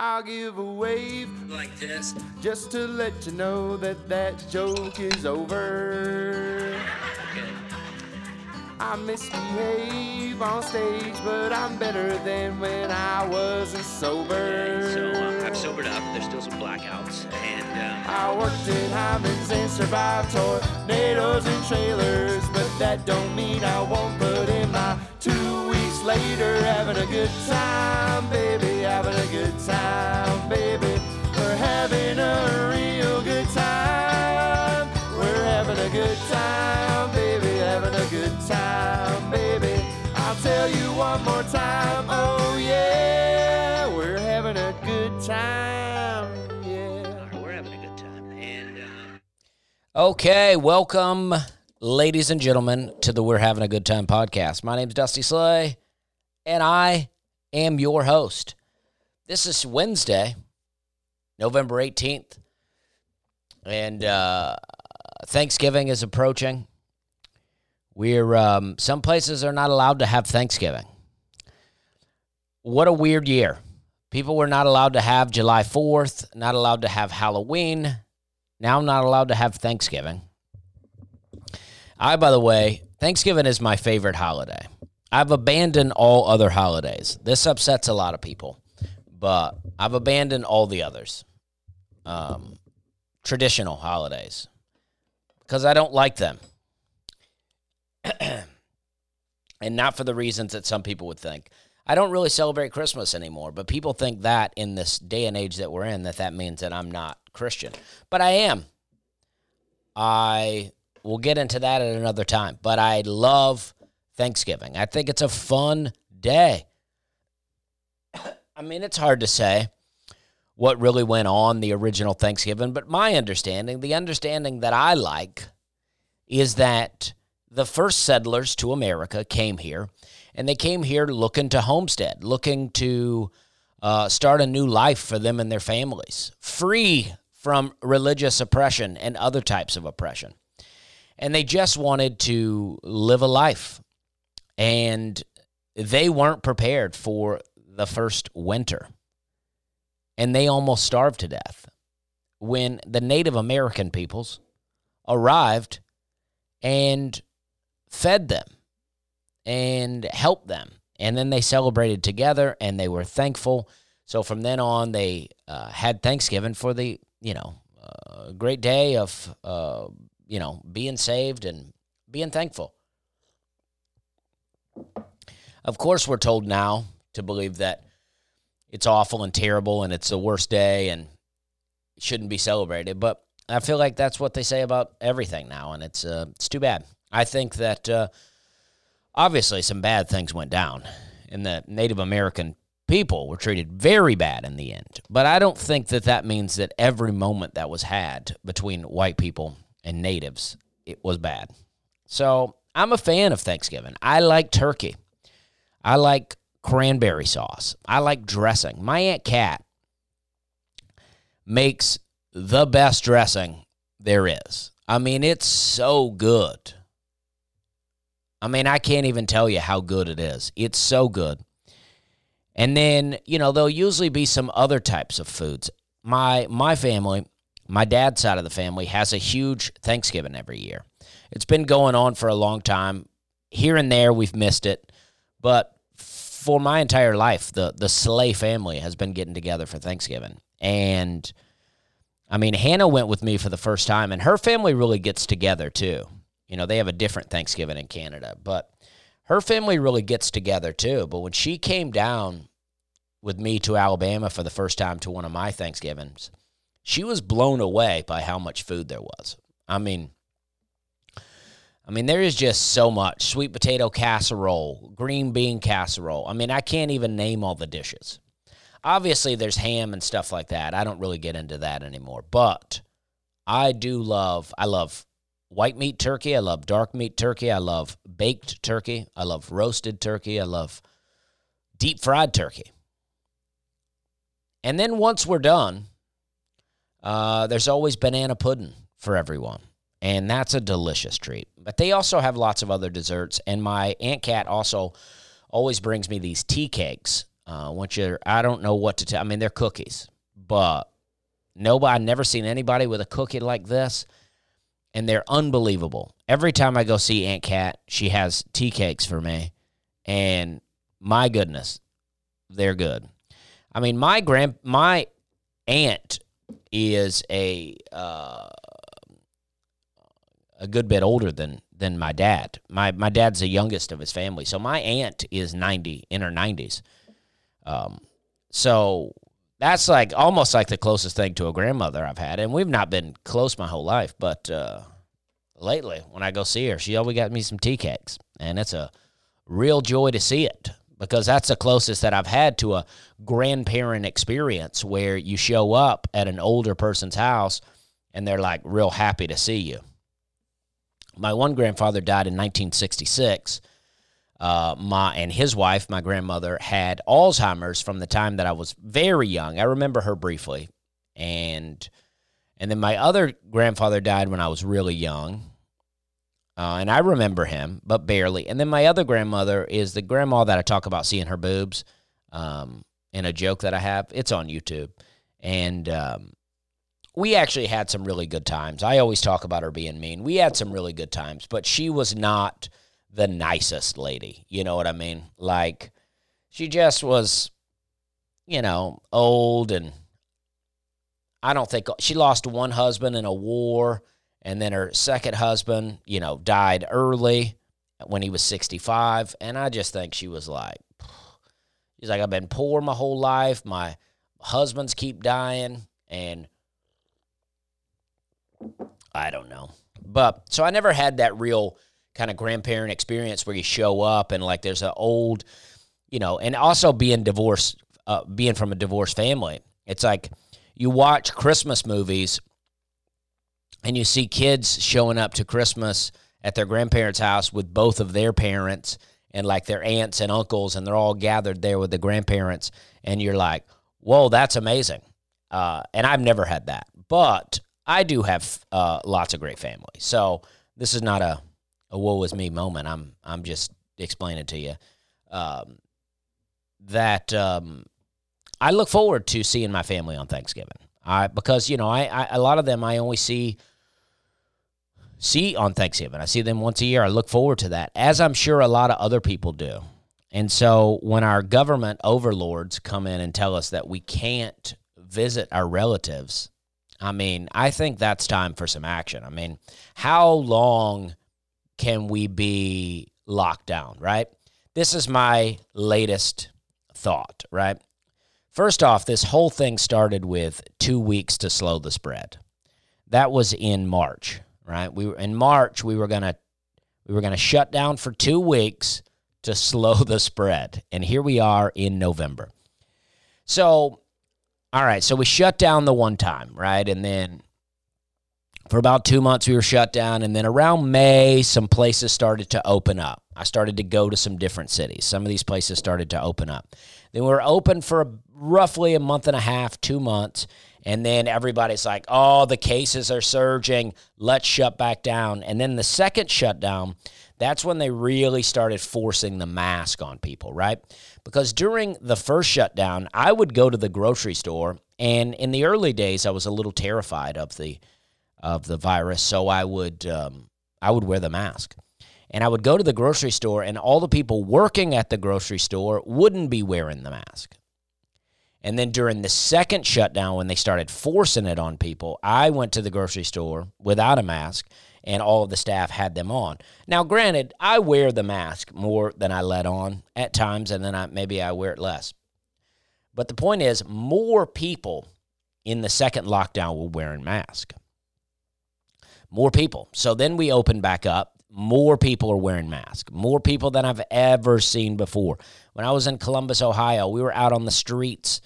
I'll give a wave like this. just to let you know that that joke is over. Okay. I misbehave on stage, but I'm better than when I wasn't sober. Okay, so uh, I've sobered up. But there's still some blackouts, and um, I worked in Hyman's and survived tornadoes and trailers, but that don't mean I won't put in my two weeks later having a good time, baby, good time, baby. We're having a real good time. We're having a good time, baby, having a good time, baby. I'll tell you one more time, oh yeah, we're having a good time, yeah. we're having a good time. And um, Okay, welcome, ladies and gentlemen, to the We're Having a Good Time podcast. My name's Dusty Slay, and I am your host. This is Wednesday, November 18th, and uh, Thanksgiving is approaching. We're um, some places are not allowed to have Thanksgiving. What a weird year. People were not allowed to have July 4th, not allowed to have Halloween, now not allowed to have Thanksgiving. I, by the way, Thanksgiving is my favorite holiday. I've abandoned all other holidays. This upsets a lot of people, but I've abandoned all the others. Um, traditional holidays because I don't like them. and not for the reasons that some people would think. I don't really celebrate Christmas anymore, but people think that in this day and age that we're in, that that means that I'm not Christian. But I am. I will get into that at another time, but I love Thanksgiving. I think it's a fun day. I mean, it's hard to say what really went on the original Thanksgiving, but my understanding, the understanding that I like, is that the first settlers to America came here, and they came here looking to homestead, looking to uh, start a new life for them and their families, free from religious oppression and other types of oppression. And they just wanted to live a life. And they weren't prepared for the first winter. And they almost starved to death when the Native American peoples arrived and fed them and helped them. And then they celebrated together and they were thankful. So from then on, they uh, had Thanksgiving for the, you know, uh, great day of, uh, you know, being saved and being thankful. Of course, we're told now to believe that it's awful and terrible and it's the worst day and shouldn't be celebrated. But I feel like that's what they say about everything now, and it's uh, it's too bad. I think that uh, obviously some bad things went down, and the Native American people were treated very bad in the end. But I don't think that that means that every moment that was had between white people and natives it was bad. So I'm a fan of Thanksgiving. I like turkey. I like cranberry sauce. I like dressing. My aunt Kat makes the best dressing there is. I mean, it's so good. I mean, I can't even tell you how good it is. It's so good. And then, you know, there'll usually be some other types of foods. My my family, my dad's side of the family has a huge Thanksgiving every year. It's been going on for a long time. Here and there we've missed it, but for my entire life, the the Slay family has been getting together for Thanksgiving. And I mean, Hannah went with me for the first time, and her family really gets together too. You know, they have a different Thanksgiving in Canada, but her family really gets together too. But when she came down with me to Alabama for the first time to one of my Thanksgivings, she was blown away by how much food there was. I mean, I mean, there is just so much sweet potato casserole, green bean casserole. I mean, I can't even name all the dishes. Obviously, there's ham and stuff like that. I don't really get into that anymore, but I do love. I love white meat turkey. I love dark meat turkey. I love baked turkey. I love roasted turkey. I love deep fried turkey. And then once we're done, uh, there's always banana pudding for everyone. And that's a delicious treat. But they also have lots of other desserts. And my Aunt Cat also always brings me these tea cakes Uh, once you're, I don't know what to tell. I mean, they're cookies, but nobody, I've never seen anybody with a cookie like this, and they're unbelievable. Every time I go see Aunt Cat, she has tea cakes for me, and my goodness, they're good. I mean, my grand, my aunt is a uh, a good bit older than than my dad. My my dad's the youngest of his family, so my aunt is ninety in her nineties. Um, so that's like almost like the closest thing to a grandmother I've had, and we've not been close my whole life, but uh, lately when I go see her, she always got me some tea cakes, and it's a real joy to see it because that's the closest that I've had to a grandparent experience where you show up at an older person's house and they're like real happy to see you. My one grandfather died in 1966. Uh, my and his wife, my grandmother, had Alzheimer's from the time that I was very young. I remember her briefly, and and then my other grandfather died when I was really young, uh, and I remember him, but barely. And then my other grandmother is the grandma that I talk about seeing her boobs, um, in a joke that I have. It's on YouTube, and um, we actually had some really good times. I always talk about her being mean. We had some really good times, but she was not the nicest lady. You know what I mean? Like, she just was, you know, old and I don't think she lost one husband in a war. And then her second husband, you know, died early when he was 65. And I just think she was like, she's like, I've been poor my whole life. My husbands keep dying. And I don't know. But so I never had that real kind of grandparent experience where you show up and like there's an old, you know, and also being divorced, uh, being from a divorced family. It's like you watch Christmas movies and you see kids showing up to Christmas at their grandparents' house with both of their parents and like their aunts and uncles, and they're all gathered there with the grandparents. And you're like, whoa, that's amazing. Uh, and I've never had that. But I do have uh, lots of great family. So this is not a, a woe is me moment. I'm I'm just explaining to you um, that um, I look forward to seeing my family on Thanksgiving. I because you know I, I a lot of them I only see see on Thanksgiving. I see them once a year. I look forward to that, as I'm sure a lot of other people do. And so when our government overlords come in and tell us that we can't visit our relatives I mean, I think that's time for some action. I mean, how long can we be locked down, right? This is my latest thought, right? First off, this whole thing started with two weeks to slow the spread. That was in March, right? We were in March. We were gonna we were gonna shut down for two weeks to slow the spread, and here we are in November. So all right, so we shut down the one time, right? And then for about two months we were shut down. And then around May, some places started to open up. I started to go to some different cities. Some of these places started to open up. Then we were open for a, roughly a month and a half, two months. And then everybody's like, oh, the cases are surging. Let's shut back down. And then the second shutdown, that's when they really started forcing the mask on people, right? Because during the first shutdown, I would go to the grocery store, and in the early days, I was a little terrified of the of the virus, so I would um, I would wear the mask. And I would go to the grocery store, and all the people working at the grocery store wouldn't be wearing the mask. And then during the second shutdown, when they started forcing it on people, I went to the grocery store without a mask and all of the staff had them on. Now, granted, I wear the mask more than I let on at times, and then I, maybe I wear it less. But the point is, more people in the second lockdown were wearing masks. More people. So then we open back up. More people are wearing masks. More people than I've ever seen before. When I was in Columbus, Ohio, we were out on the streets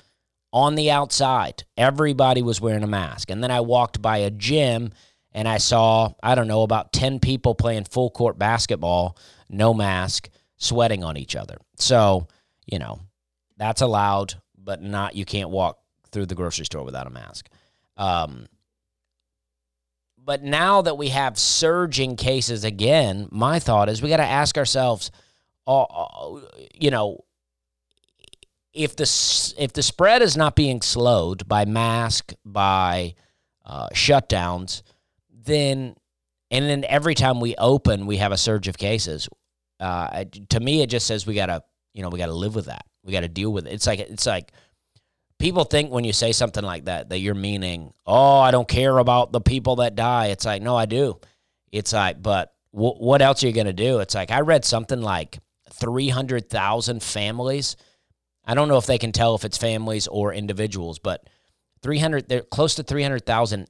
on the outside. Everybody was wearing a mask. And then I walked by a gym and I saw, I don't know, about 10 people playing full court basketball, no mask, sweating on each other. So, you know, that's allowed, but not, you can't walk through the grocery store without a mask. Um, but now that we have surging cases again, my thought is we got to ask ourselves, uh, uh, you know, if the if the spread is not being slowed by mask by uh, shutdowns, then and then every time we open, we have a surge of cases. Uh, to me, it just says we gotta you know we gotta live with that. We gotta deal with it. It's like it's like people think when you say something like that that you're meaning, oh, I don't care about the people that die. It's like no, I do. It's like, but w- what else are you gonna do? It's like I read something like three hundred thousand families. I don't know if they can tell if it's families or individuals, but 300 they're close to 300,000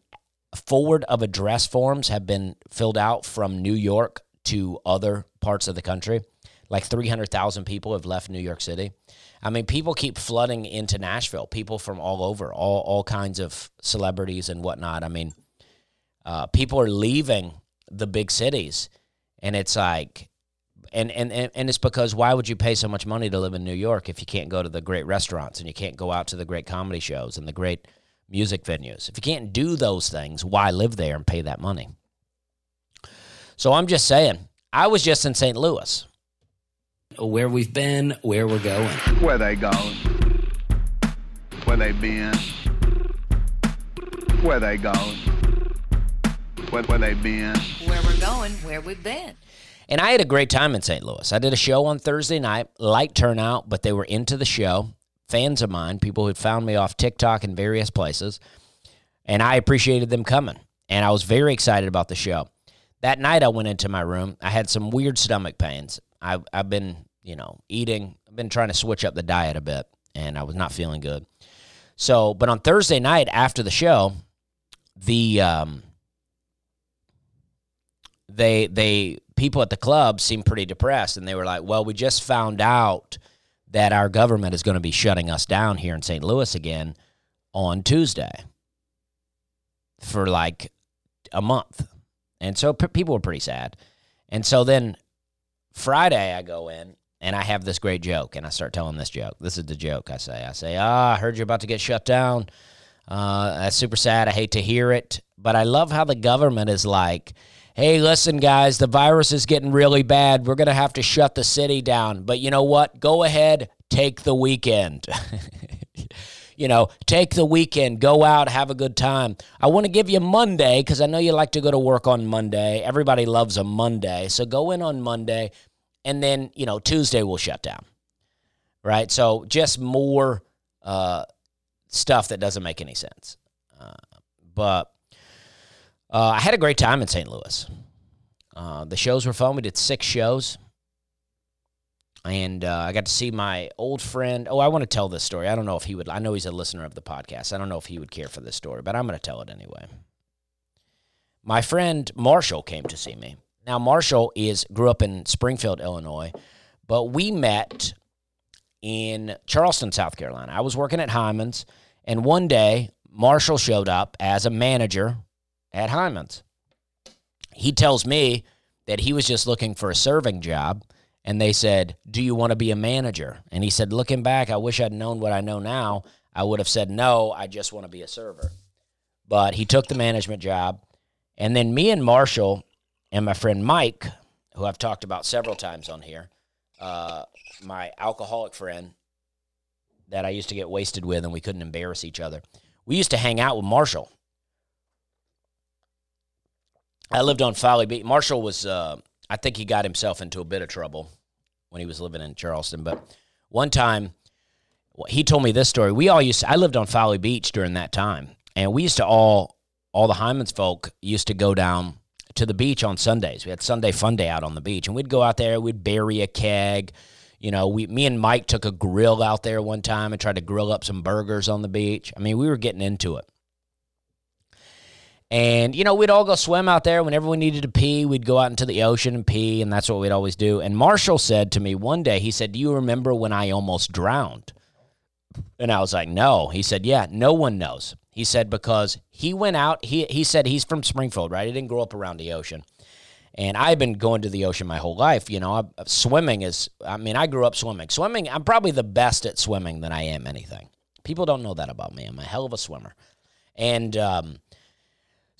forward of address forms have been filled out from New York to other parts of the country. Like 300,000 people have left New York City. I mean, people keep flooding into Nashville, people from all over, all, all kinds of celebrities and whatnot. I mean, uh, people are leaving the big cities, and it's like, and, and, and and it's because why would you pay so much money to live in New York if you can't go to the great restaurants and you can't go out to the great comedy shows and the great music venues? If you can't do those things, why live there and pay that money? So I'm just saying, I was just in St. Louis. Where we've been, where we're going. Where they going? Where they been? Where they going? Where, where they been? Where we're going, where we've been. And I had a great time in St. Louis. I did a show on Thursday night, light turnout, but they were into the show. Fans of mine, people who'd found me off TikTok and various places. And I appreciated them coming. And I was very excited about the show. That night I went into my room. I had some weird stomach pains. I, I've been, you know, eating, I've been trying to switch up the diet a bit, and I was not feeling good. So, but on Thursday night after the show, the um, they they people at the club seemed pretty depressed and they were like well we just found out that our government is going to be shutting us down here in st louis again on tuesday for like a month. And so p- people were pretty sad. And so then friday i go in and i have this great joke and i start telling this joke. This is the joke i say. I say ah i heard you're about to get shut down. Uh, that's super sad. I hate to hear it. But i love how the government is like hey, listen, guys, the virus is getting really bad. We're going to have to shut the city down. But you know what? Go ahead, take the weekend. you know, take the weekend, go out, have a good time. I want to give you Monday because I know you like to go to work on Monday. Everybody loves a Monday. So go in on Monday, and then, you know, Tuesday we'll shut down. Right? So just more uh, stuff that doesn't make any sense. Uh, but uh, I had a great time in St. Louis. Uh, the shows were fun. We did six shows. And uh, I got to see my old friend. Oh, I want to tell this story. I don't know if he would. I know he's a listener of the podcast. I don't know if he would care for this story, but I'm going to tell it anyway. My friend Marshall came to see me. Now, Marshall is grew up in Springfield, Illinois, but we met in Charleston, South Carolina. I was working at Hyman's, and one day Marshall showed up as a manager at Hyman's. He tells me that he was just looking for a serving job, and they said, Do you want to be a manager? And he said, Looking back, I wish I'd known what I know now. I would have said, No, I just want to be a server. But he took the management job. And then me and Marshall and my friend Mike, who I've talked about several times on here, uh, my alcoholic friend that I used to get wasted with and we couldn't embarrass each other. We used to hang out with Marshall. I lived on Folly Beach. Marshall was, uh, I think he got himself into a bit of trouble when he was living in Charleston. But one time, he told me this story. We all used to, I lived on Folly Beach during that time. And we used to all, all the Hyman's folk used to go down to the beach on Sundays. We had Sunday fun day out on the beach. And we'd go out there, we'd bury a keg. You know, we, me and Mike took a grill out there one time and tried to grill up some burgers on the beach. I mean, we were getting into it. And, you know, we'd all go swim out there. Whenever we needed to pee, we'd go out into the ocean and pee, and that's what we'd always do. And Marshall said to me one day, he said, Do you remember when I almost drowned? And I was like, No. He said, Yeah, no one knows. He said, Because he went out, he, he said he's from Springfield, right? He didn't grow up around the ocean. And I've been going to the ocean my whole life. You know, I, swimming is, I mean, I grew up swimming. Swimming, I'm probably the best at swimming than I am anything. People don't know that about me. I'm a hell of a swimmer. And, um,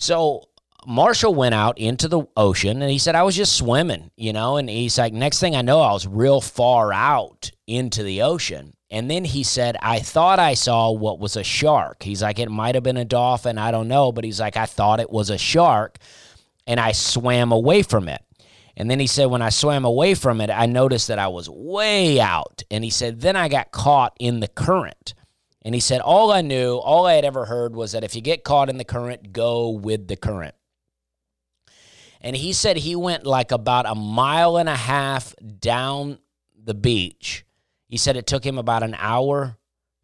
so Marshall went out into the ocean and he said, I was just swimming, you know, and he's like, next thing I know, I was real far out into the ocean. And then he said, I thought I saw what was a shark. He's like, it might have been a dolphin. I don't know. But he's like, I thought it was a shark. And I swam away from it. And then he said, when I swam away from it, I noticed that I was way out. And he said, then I got caught in the current. And he said, all I knew, all I had ever heard was that if you get caught in the current, go with the current. And he said he went like about a mile and a half down the beach. He said it took him about an hour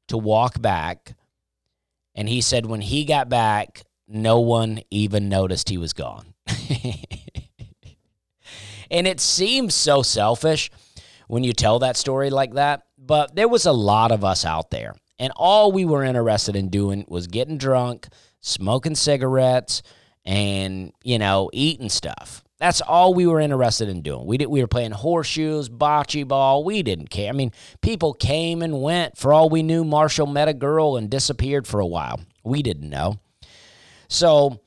to walk back. And he said when he got back, no one even noticed he was gone. and it seems so selfish when you tell that story like that. But there was a lot of us out there. And all we were interested in doing was getting drunk, smoking cigarettes, and, you know, eating stuff. That's all we were interested in doing. We did, we were playing horseshoes, bocce ball. We didn't care. I mean, people came and went. For all we knew, Marshall met a girl and disappeared for a while. We didn't know. So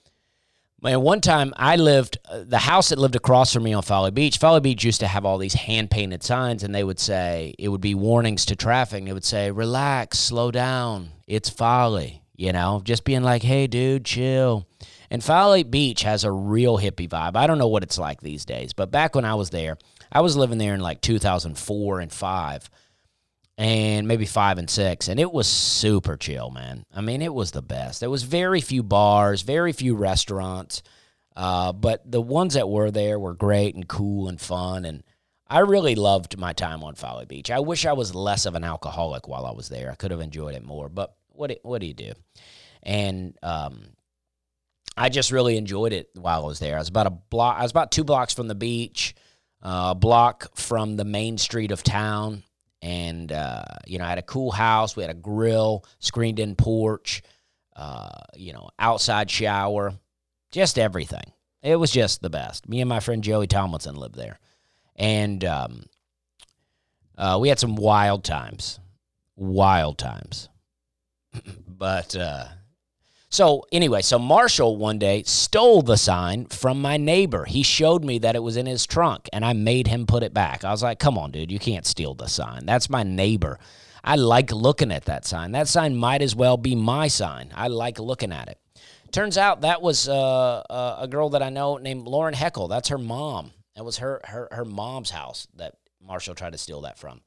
Man, one time I lived, uh, the house that lived across from me on Folly Beach, Folly Beach used to have all these hand painted signs, and they would say, it would be warnings to traffic. It would say, relax, slow down, it's Folly. You know, just being like, hey, dude, chill. And Folly Beach has a real hippie vibe. I don't know what it's like these days, but back when I was there, I was living there in like 2004 and 5 and maybe five and six, and it was super chill, man. I mean, it was the best. There was very few bars, very few restaurants, uh, but the ones that were there were great and cool and fun, and I really loved my time on Folly Beach. I wish I was less of an alcoholic while I was there. I could have enjoyed it more, but what do, what do you do? And um, I just really enjoyed it while I was there. I was about a block. I was about two blocks from the beach, uh, a block from the main street of town and uh, you know, I had a cool house. We had a grill, screened in porch, uh, you know, outside shower, just everything. It was just the best. Me and my friend Joey Tomlinson lived there, and um, uh, we had some wild times, wild times. but uh, so anyway, so Marshall one day stole the sign from my neighbor. He showed me that it was in his trunk and I made him put it back. I was like, "Come on, dude, you can't steal the sign. That's my neighbor. I like looking at that sign. That sign might as well be my sign. I like looking at it." Turns out that was uh, uh, a girl that I know named Lauren Heckel. That's her mom. That was her her her mom's house that Marshall tried to steal that from.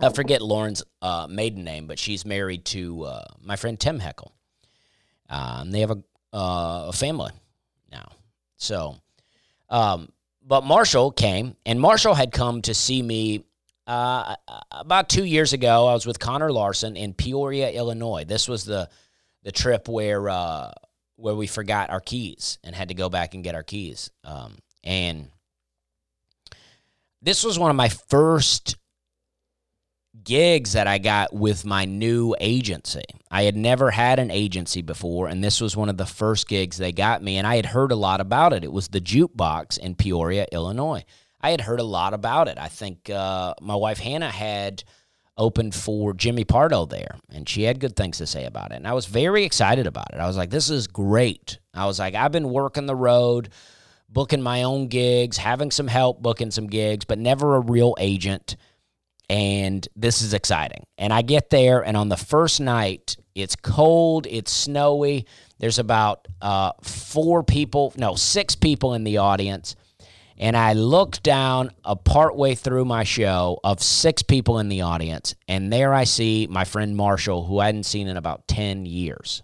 I forget Lauren's uh, maiden name, but she's married to uh, my friend Tim Heckel. Um, they have a, uh, a family now. So, um, but Marshall came, and Marshall had come to see me uh, about two years ago. I was with Connor Larson in Peoria, Illinois. This was the the trip where uh, where we forgot our keys and had to go back and get our keys. Um, and this was one of my first gigs that I got with my new agency. I had never had an agency before, and this was one of the first gigs they got me, and I had heard a lot about it. It was the Jukebox in Peoria, Illinois. I had heard a lot about it. I think uh, my wife Hannah had opened for Jimmy Pardo there, and she had good things to say about it. And I was very excited about it. I was like, this is great. I was like, I've been working the road, booking my own gigs, having some help booking some gigs, but never a real agent and this is exciting. And I get there, and on the first night, it's cold, it's snowy. There's about uh, four people, no, six people in the audience. And I look down a part way through my show of six people in the audience, and there I see my friend Marshall, who I hadn't seen in about 10 years.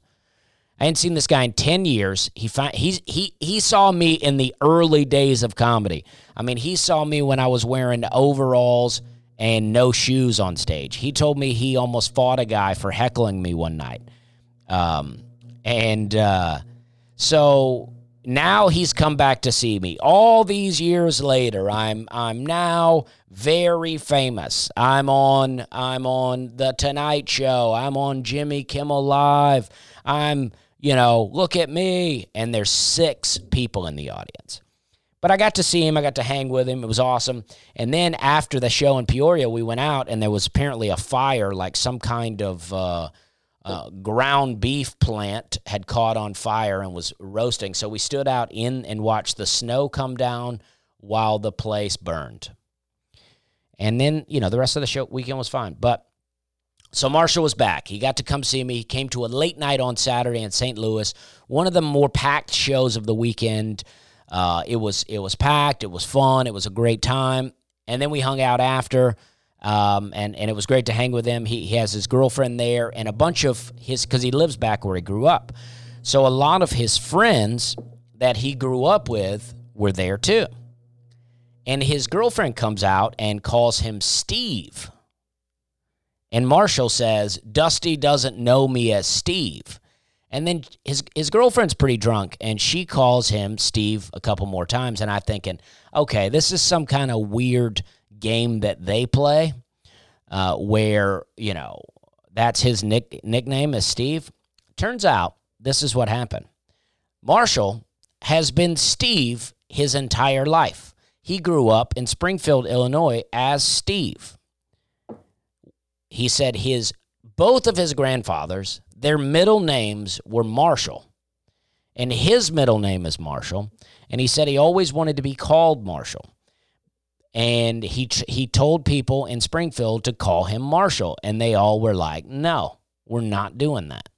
I hadn't seen this guy in 10 years. He find, he's, he, he saw me in the early days of comedy. I mean, he saw me when I was wearing overalls and no shoes on stage. He told me he almost fought a guy for heckling me one night. Um, and uh, so now he's come back to see me. All these years later, I'm I'm now very famous. I'm on I'm on the Tonight Show. I'm on Jimmy Kimmel Live. I'm, you know, look at me. And there's six people in the audience. But I got to see him. I got to hang with him. It was awesome. And then after the show in Peoria, we went out and there was apparently a fire, like some kind of uh, uh, ground beef plant had caught on fire and was roasting. So we stood out in and watched the snow come down while the place burned. And then, you know, the rest of the show weekend was fine. But so Marshall was back. He got to come see me. He came to a late night on Saturday in St. Louis, one of the more packed shows of the weekend. Uh, it was it was packed. It was fun. It was a great time. And then we hung out after, um, and and it was great to hang with him. He, he has his girlfriend there and a bunch of his because he lives back where he grew up. So a lot of his friends that he grew up with were there too. And his girlfriend comes out and calls him Steve. And Marshall says, Dusty doesn't know me as Steve. And then his his girlfriend's pretty drunk and she calls him Steve a couple more times. And I'm thinking, okay, this is some kind of weird game that they play uh, where, you know, that's his nick, nickname is Steve. Turns out this is what happened. Marshall has been Steve his entire life. He grew up in Springfield, Illinois as Steve. He said his both of his grandfathers, their middle names were Marshall. And his middle name is Marshall, and he said he always wanted to be called Marshall. And he he told people in Springfield to call him Marshall, and they all were like, "No, we're not doing that."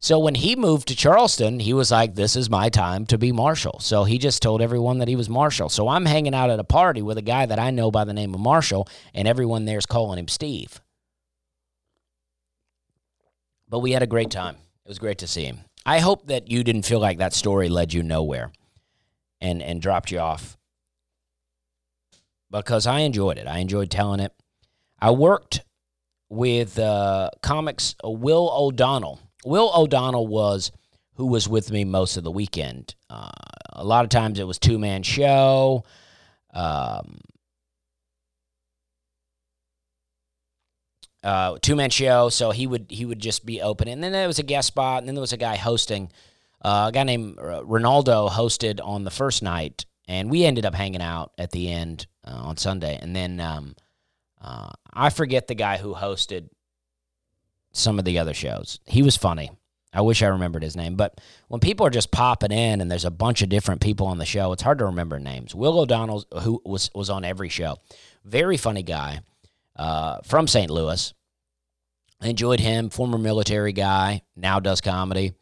So when he moved to Charleston, he was like, This is my time to be Marshall. So he just told everyone that he was Marshall. So I'm hanging out at a party with a guy that I know by the name of Marshall, and everyone there's calling him Steve. But we had a great time. It was great to see him. I hope that you didn't feel like that story led you nowhere and, and dropped you off because I enjoyed it. I enjoyed telling it. I worked with uh, comics uh, Will O'Donnell Will O'Donnell was who was with me most of the weekend. Uh, a lot of times it was two man show. Um, uh, two man show, so he would he would just be open, and then there was a guest spot, and then there was a guy hosting. Uh, a guy named Ronaldo hosted on the first night, and we ended up hanging out at the end uh, on Sunday, and then um, uh, I forget the guy who hosted some of the other shows. He was funny. I wish I remembered his name. But when people are just popping in and there's a bunch of different people on the show, it's hard to remember names. Will O'Donnell, who was, was on every show, very funny guy uh, from St. Louis. Enjoyed him, former military guy, now does comedy.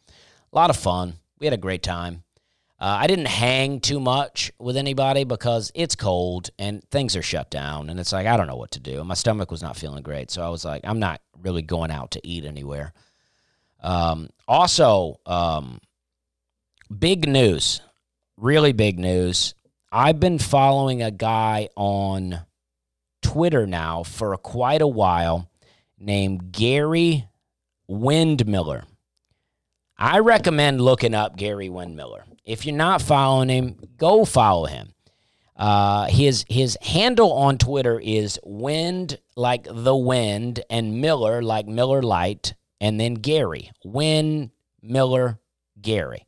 A lot of fun. We had a great time. Uh, I didn't hang too much with anybody because it's cold and things are shut down. And it's like, I don't know what to do. And my stomach was not feeling great. So I was like, I'm not really going out to eat anywhere. Um, also, um, big news, really big news. I've been following a guy on Twitter now for quite a while named Gary Windmiller. I recommend looking up Gary Windmiller. If you're not following him, go follow him. Uh, his his handle on Twitter is Wind like the wind and Miller like Miller Lite and then Gary Win Miller Gary.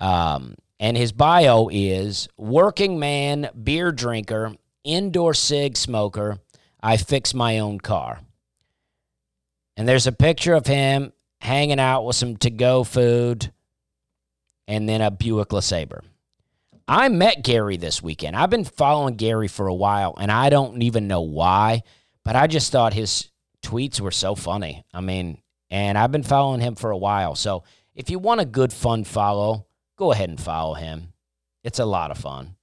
Um, and his bio is working man, beer drinker, indoor cig smoker. I fix my own car. And there's a picture of him hanging out with some to go food and then a Buick LeSabre. I met Gary this weekend. I've been following Gary for a while, and I don't even know why, but I just thought his tweets were so funny. I mean, and I've been following him for a while. So if you want a good, fun follow, go ahead and follow him. It's a lot of fun.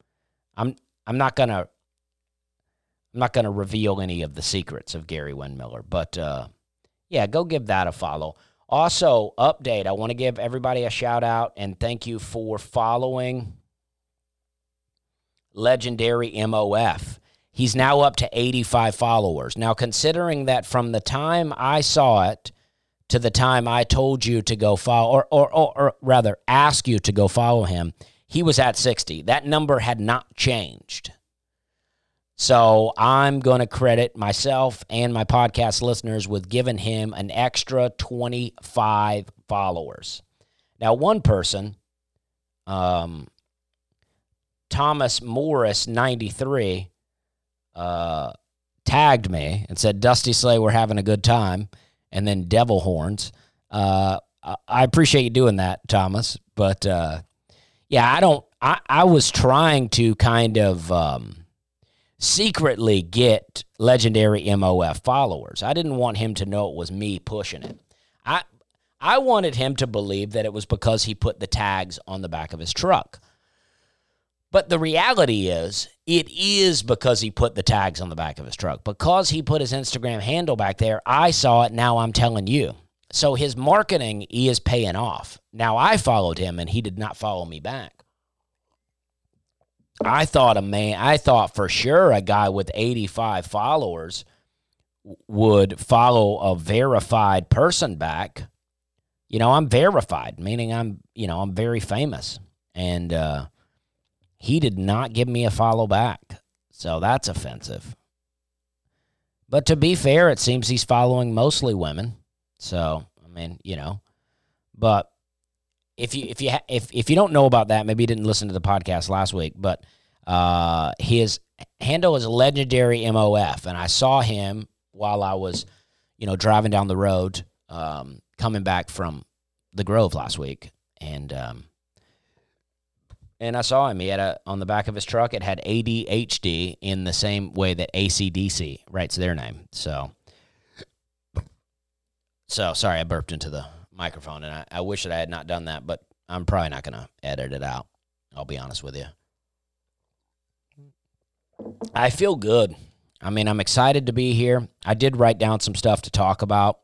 I'm I'm not gonna I'm not gonna reveal any of the secrets of Gary Windmiller, but uh, yeah, go give that a follow. Also, update. I want to give everybody a shout out and thank you for following legendary MOF. He's now up to 85 followers. Now, considering that from the time I saw it to the time I told you to go follow, or, or, or, or rather ask you to go follow him, he was at 60. That number had not changed. So I'm going to credit myself and my podcast listeners with giving him an extra 25 followers. Now, one person, um, Thomas Morris 93 uh, tagged me and said, Dusty Slay, we're having a good time. And then devil horns. Uh, I appreciate you doing that, Thomas. But uh, yeah, I don't, I, I was trying to kind of um, secretly get legendary MOF followers. I didn't want him to know it was me pushing it. I I wanted him to believe that it was because he put the tags on the back of his truck. But the reality is, it is because he put the tags on the back of his truck. Because he put his Instagram handle back there, I saw it. Now I'm telling you. So his marketing he is paying off. Now I followed him and he did not follow me back. I thought a man, I thought for sure a guy with 85 followers would follow a verified person back. You know, I'm verified, meaning I'm, you know, I'm very famous. And uh, he did not give me a follow back. So that's offensive. But to be fair, it seems he's following mostly women. So, I mean, you know, but if you if you ha- if if you don't know about that, maybe you didn't listen to the podcast last week, but uh, his handle is legendary MOF, and I saw him while I was, you know, driving down the road, um, coming back from the Grove last week, and um, and I saw him. He had a on the back of his truck. It had ADHD in the same way that ACDC writes their name. So, so sorry, I burped into the microphone, and I, I wish that I had not done that, but I'm probably not to edit it out. I'll be honest with you. I feel good. I mean, I'm excited to be here. I did write down some stuff to talk about,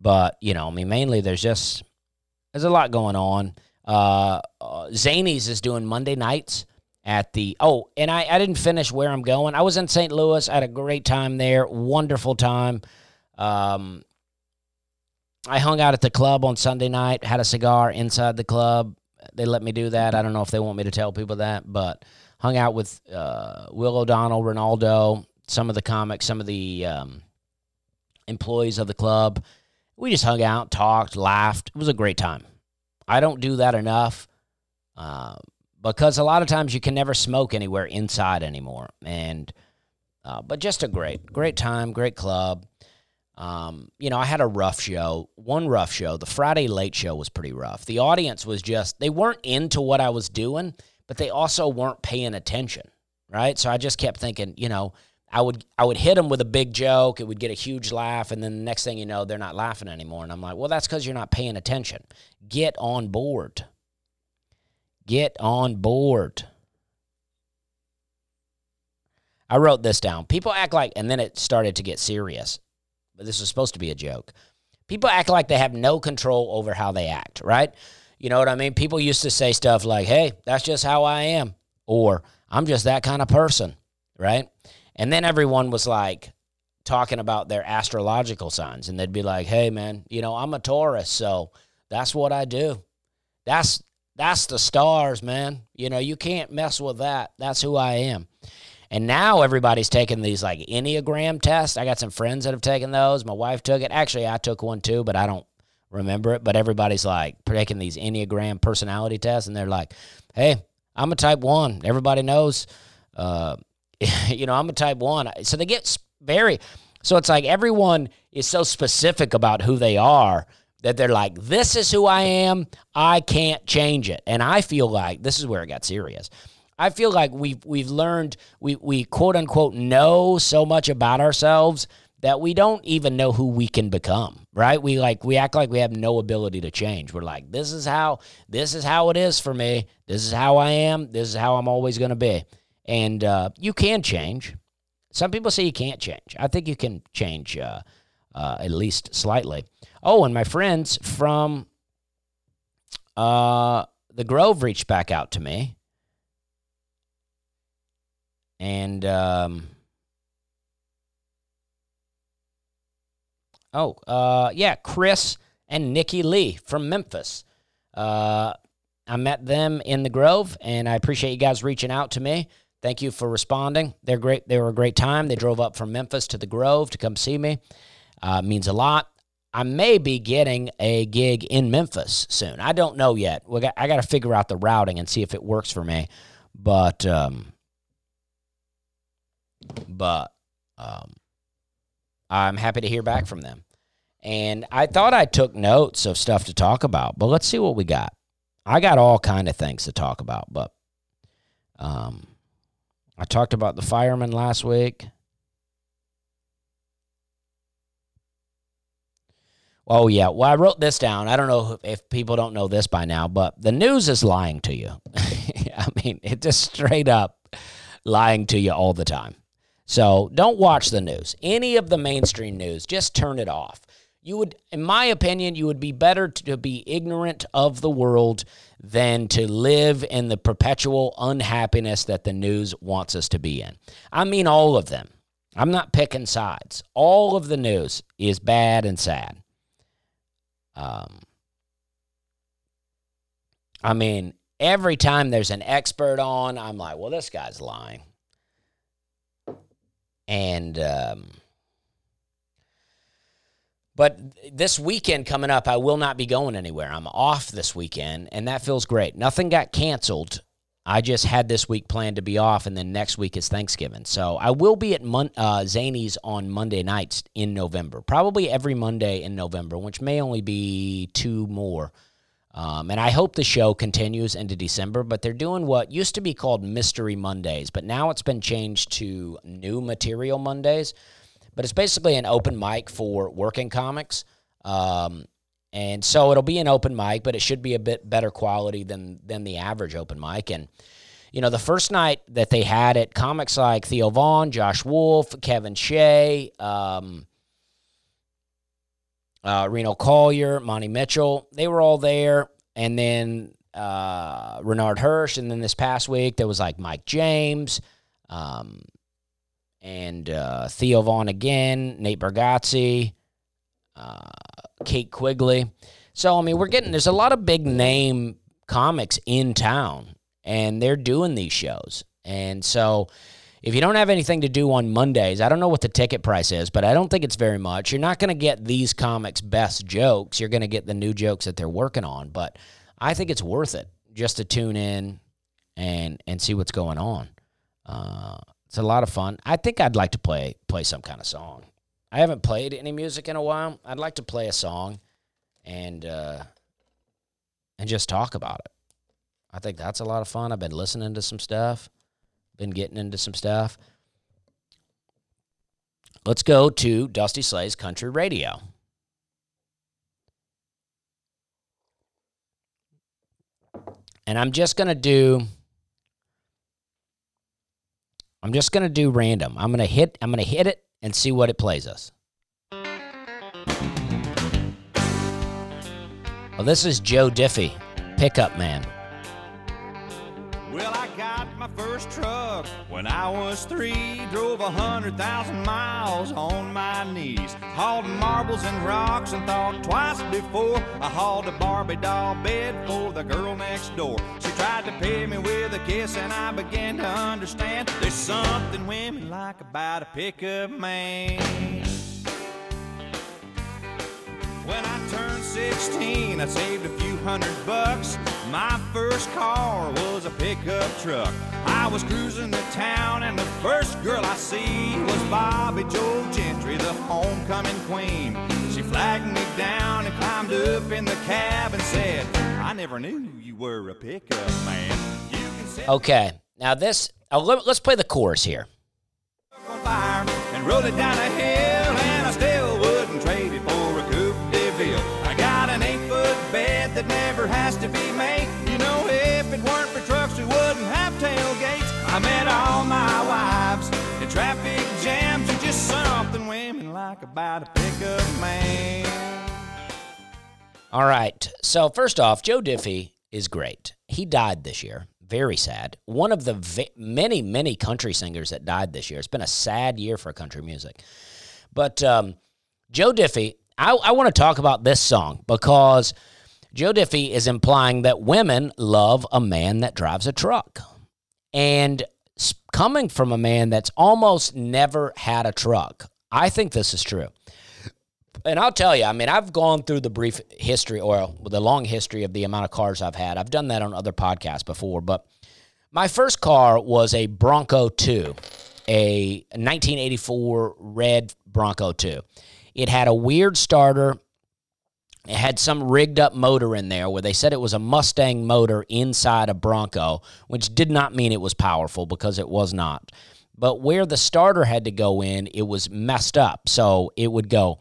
but you know, I mean, mainly there's just there's a lot going on. Uh, uh, Zanies is doing Monday nights at the oh, and I I didn't finish where I'm going. I was in St. Louis. I had a great time there. Wonderful time. Um, I hung out at the club on Sunday night. Had a cigar inside the club. They let me do that. I don't know if they want me to tell people that, but hung out with uh, Will O'Donnell, Ronaldo, some of the comics, some of the um, employees of the club. We just hung out, talked, laughed. It was a great time. I don't do that enough uh, because a lot of times you can never smoke anywhere inside anymore. And uh, but just a great, great time, great club. Um, you know, I had a rough show, one rough show. The Friday late show was pretty rough. The audience was just, they weren't into what I was doing, but they also weren't paying attention, right? So I just kept thinking, you know, I would I would hit them with a big joke, it would get a huge laugh, and then the next thing you know, they're not laughing anymore. And I'm like, well, that's because you're not paying attention. Get on board. Get on board. I wrote this down. People act like, and then it started to get serious, this was supposed to be a joke. People act like they have no control over how they act, right? You know what I mean? People used to say stuff like, hey, that's just how I am, or I'm just that kind of person, right? And then everyone was like talking about their astrological signs, and they'd be like, hey, man, you know, I'm a Taurus, so that's what I do. That's that's the stars, man. You know, you can't mess with that. That's who I am. And now everybody's taking these like Enneagram tests. I got some friends that have taken those. My wife took it. Actually, I took one too, but I don't remember it, but everybody's like taking these Enneagram personality tests, and they're like, hey, I'm a type one. Everybody knows, uh, you know, I'm a type one. So they get very, so it's like everyone is so specific about who they are that they're like, this is who I am. I can't change it. And I feel like this is where it got serious. I feel like we've we've learned we we quote unquote know so much about ourselves that we don't even know who we can become right? We like we act like we have no ability to change. We're like this is how this is how it is for me. This is how i am. This is how i'm always going to be. And uh, you can change. Some people say you can't change. I think you can change uh, uh, at least slightly. Oh and my friends from uh, the grove reached back out to me and um, Oh, uh, yeah, Chris and Nikki Lee from Memphis. Uh, I met them in the Grove, and I appreciate you guys reaching out to me. Thank you for responding. They're great. They were a great time. They drove up from Memphis to the Grove to come see me. Uh, means a lot. I may be getting a gig in Memphis soon. I don't know yet. Got, I got to figure out the routing and see if it works for me. But um, but um, I'm happy to hear back from them. And I thought I took notes of stuff to talk about, but let's see what we got. I got all kind of things to talk about, but um, I talked about the firemen last week. Oh, yeah. Well, I wrote this down. I don't know if people don't know this by now, but the news is lying to you. I mean, it's just straight up lying to you all the time. So don't watch the news. Any of the mainstream news, just turn it off. You would, in my opinion, you would be better to be ignorant of the world than to live in the perpetual unhappiness that the news wants us to be in. I mean, all of them. I'm not picking sides. All of the news is bad and sad. Um, I mean, every time there's an expert on, I'm like, well, this guy's lying. And, um, but this weekend coming up, I will not be going anywhere. I'm off this weekend, and that feels great. Nothing got canceled. I just had this week planned to be off, and then next week is Thanksgiving. So I will be at Mon- uh, Zanies on Monday nights in November, probably every Monday in November, which may only be two more. Um, and I hope the show continues into December, but they're doing what used to be called Mystery Mondays, but now it's been changed to New Material Mondays. But it's basically an open mic for working comics. Um, and so it'll be an open mic, but it should be a bit better quality than than the average open mic. And you know, the first night that they had it, comics like Theo Von, Josh Wolf, Kevin Shea, um, uh, Reno Collier, Monty Mitchell, they were all there. And then uh, Renard Hirsch. And then this past week, there was like Mike James um, and uh, Theo Von again, Nate Bargatze, uh, Kate Quigley. So, I mean, we're getting, there's a lot of big name comics in town, and they're doing these shows. And so, if you don't have anything to do on Mondays, I don't know what the ticket price is, but I don't think it's very much. You're not going to get these comics' best jokes. You're going to get the new jokes that they're working on, but I think it's worth it just to tune in and and see what's going on. Uh, it's a lot of fun. I think I'd like to play play some kind of song. I haven't played any music in a while. I'd like to play a song and uh, and just talk about it. I think that's a lot of fun. I've been listening to some stuff been getting into some stuff. Let's go to Dusty Slay's Country Radio. And I'm just going to do I'm just going to do random. I'm going to hit I'm going to hit it and see what it plays us. Well, this is Joe Diffie, Pickup Man. Well, I got my first truck when I was three. Drove a hundred thousand miles on my knees. Hauled marbles and rocks and thought twice before I hauled a Barbie doll bed for the girl next door. She tried to pay me with a kiss and I began to understand there's something women like about a pickup man. When I turned 16, I saved a few hundred bucks. My first car was a pickup truck. I was cruising the town, and the first girl I see was Bobby Joe Gentry, the homecoming queen. She flagged me down and climbed up in the cab and said, I never knew you were a pickup man. You can set Okay, now this, uh, let, us play the chorus here. Like about a pickup man. All right. So first off, Joe Diffie is great. He died this year. Very sad. One of the many, many country singers that died this year. It's been a sad year for country music. But um, Joe Diffie, I, I want to talk about this song because Joe Diffie is implying that women love a man that drives a truck. And coming from a man that's almost never had a truck, I think this is true. And I'll tell you, I mean, I've gone through the brief history or the long history of the amount of cars I've had. I've done that on other podcasts before, but my first car was a Bronco 2, a 1984 red Bronco 2. It had a weird starter It had some rigged up motor in there where they said it was a Mustang motor inside a Bronco, which did not mean it was powerful because it was not. But where the starter had to go in, it was messed up. So it would go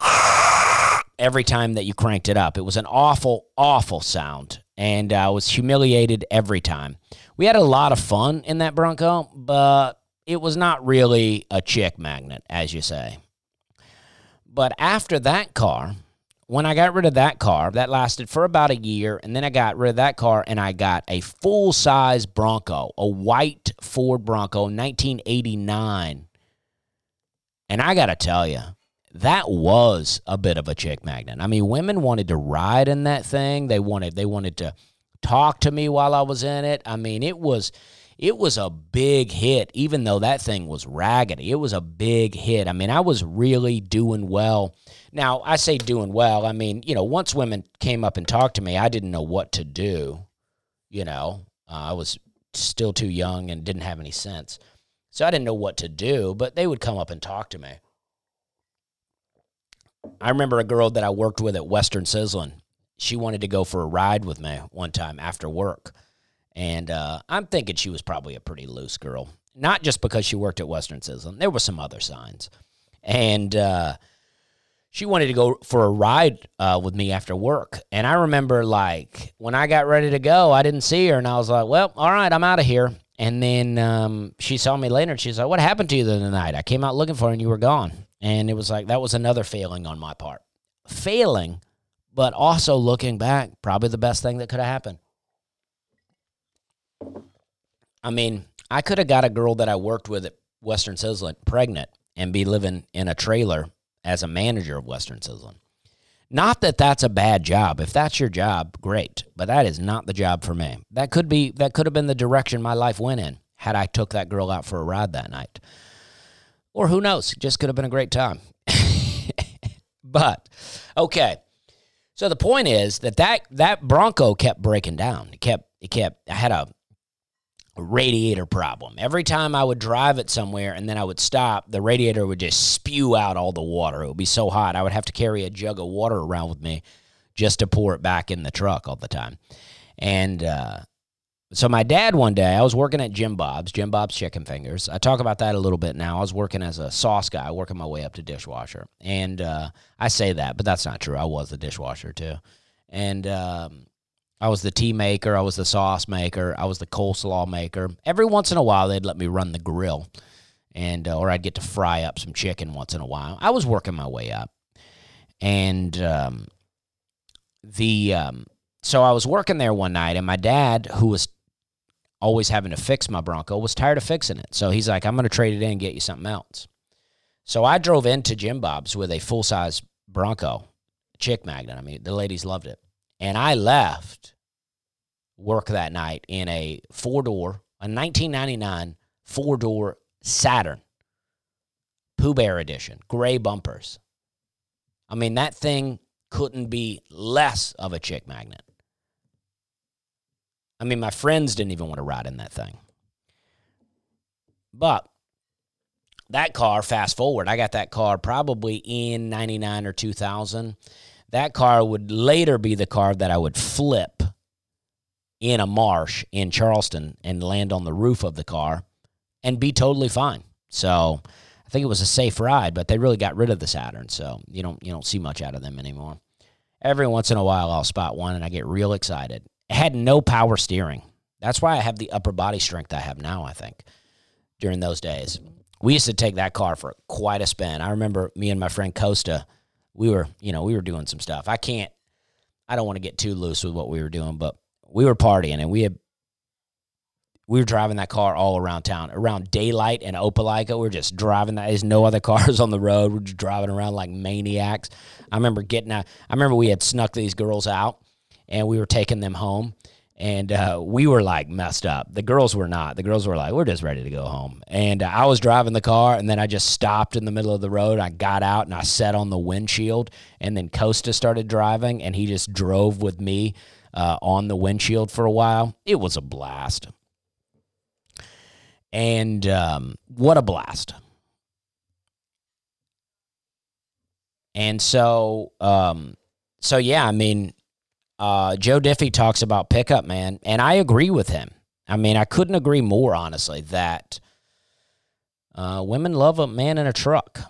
every time that you cranked it up. It was an awful, awful sound. And I was humiliated every time. We had a lot of fun in that Bronco, but it was not really a chick magnet, as you say. But after that car, when I got rid of that car, that lasted for about a year, and then I got rid of that car and I got a full size Bronco, a white Ford Bronco, 1989. And I got to tell you, that was a bit of a chick magnet. I mean, women wanted to ride in that thing. They wanted they wanted to talk to me while I was in it. I mean, it was it was a big hit even though that thing was raggedy. It was a big hit. I mean, I was really doing well. Now, I say doing well. I mean, you know, once women came up and talked to me, I didn't know what to do, you know. Uh, I was still too young and didn't have any sense. So I didn't know what to do, but they would come up and talk to me. I remember a girl that I worked with at Western Sizzling. She wanted to go for a ride with me one time after work. And uh, I'm thinking she was probably a pretty loose girl. Not just because she worked at Western Sizzling, there were some other signs. And uh, she wanted to go for a ride uh, with me after work. And I remember, like, when I got ready to go, I didn't see her. And I was like, well, all right, I'm out of here. And then um, she saw me later and she's like, what happened to you the other night? I came out looking for you and you were gone. And it was like, that was another failing on my part. Failing, but also looking back, probably the best thing that could have happened. I mean, I could have got a girl that I worked with at Western Sizzling pregnant and be living in a trailer as a manager of Western Sizzling. Not that that's a bad job. If that's your job, great. But that is not the job for me. That could be that could have been the direction my life went in had I took that girl out for a ride that night. Or who knows? It just could have been a great time. but okay. So the point is that, that that Bronco kept breaking down. It kept it kept I had a radiator problem. Every time I would drive it somewhere and then I would stop, the radiator would just spew out all the water. It would be so hot. I would have to carry a jug of water around with me just to pour it back in the truck all the time. And uh, so my dad one day, I was working at Jim Bob's, Jim Bob's Chicken Fingers. I talk about that a little bit now. I was working as a sauce guy, working my way up to dishwasher. And uh, I say that, but that's not true. I was the dishwasher too. And um, I was the tea maker, I was the sauce maker, I was the coleslaw maker. Every once in a while, they'd let me run the grill, and uh, or I'd get to fry up some chicken once in a while. I was working my way up, and um, the um, so I was working there one night, and my dad, who was always having to fix my Bronco, was tired of fixing it. So he's like, "I'm going to trade it in and get you something else." So I drove into Jim Bob's with a full size Bronco, chick magnet. I mean, the ladies loved it. And I left work that night in a four door, a 1999 four door Saturn, Pooh Bear edition, gray bumpers. I mean, that thing couldn't be less of a chick magnet. I mean, my friends didn't even want to ride in that thing. But that car, fast forward, I got that car probably in 99 or 2000 that car would later be the car that I would flip in a marsh in Charleston and land on the roof of the car and be totally fine. So I think it was a safe ride, but they really got rid of the Saturn, so you don't you don't see much out of them anymore. Every once in a while I'll spot one and I get real excited. It had no power steering. That's why I have the upper body strength I have now, I think, during those days. We used to take that car for quite a spin. I remember me and my friend Costa we were, you know, we were doing some stuff. I can't, I don't want to get too loose with what we were doing, but we were partying and we had, we were driving that car all around town, around daylight and Opelika. We're just driving that. There's no other cars on the road. We're just driving around like maniacs. I remember getting out. I remember we had snuck these girls out and we were taking them home and uh, we were like messed up. The girls were not. The girls were like, we're just ready to go home. And uh, I was driving the car, and then I just stopped in the middle of the road. I got out and I sat on the windshield, and then Costa started driving, and he just drove with me uh, on the windshield for a while. It was a blast. And um, what a blast. And so um, so yeah, I mean, uh, Joe Diffie talks about pickup man, and I agree with him. I mean, I couldn't agree more, honestly, that uh, women love a man in a truck.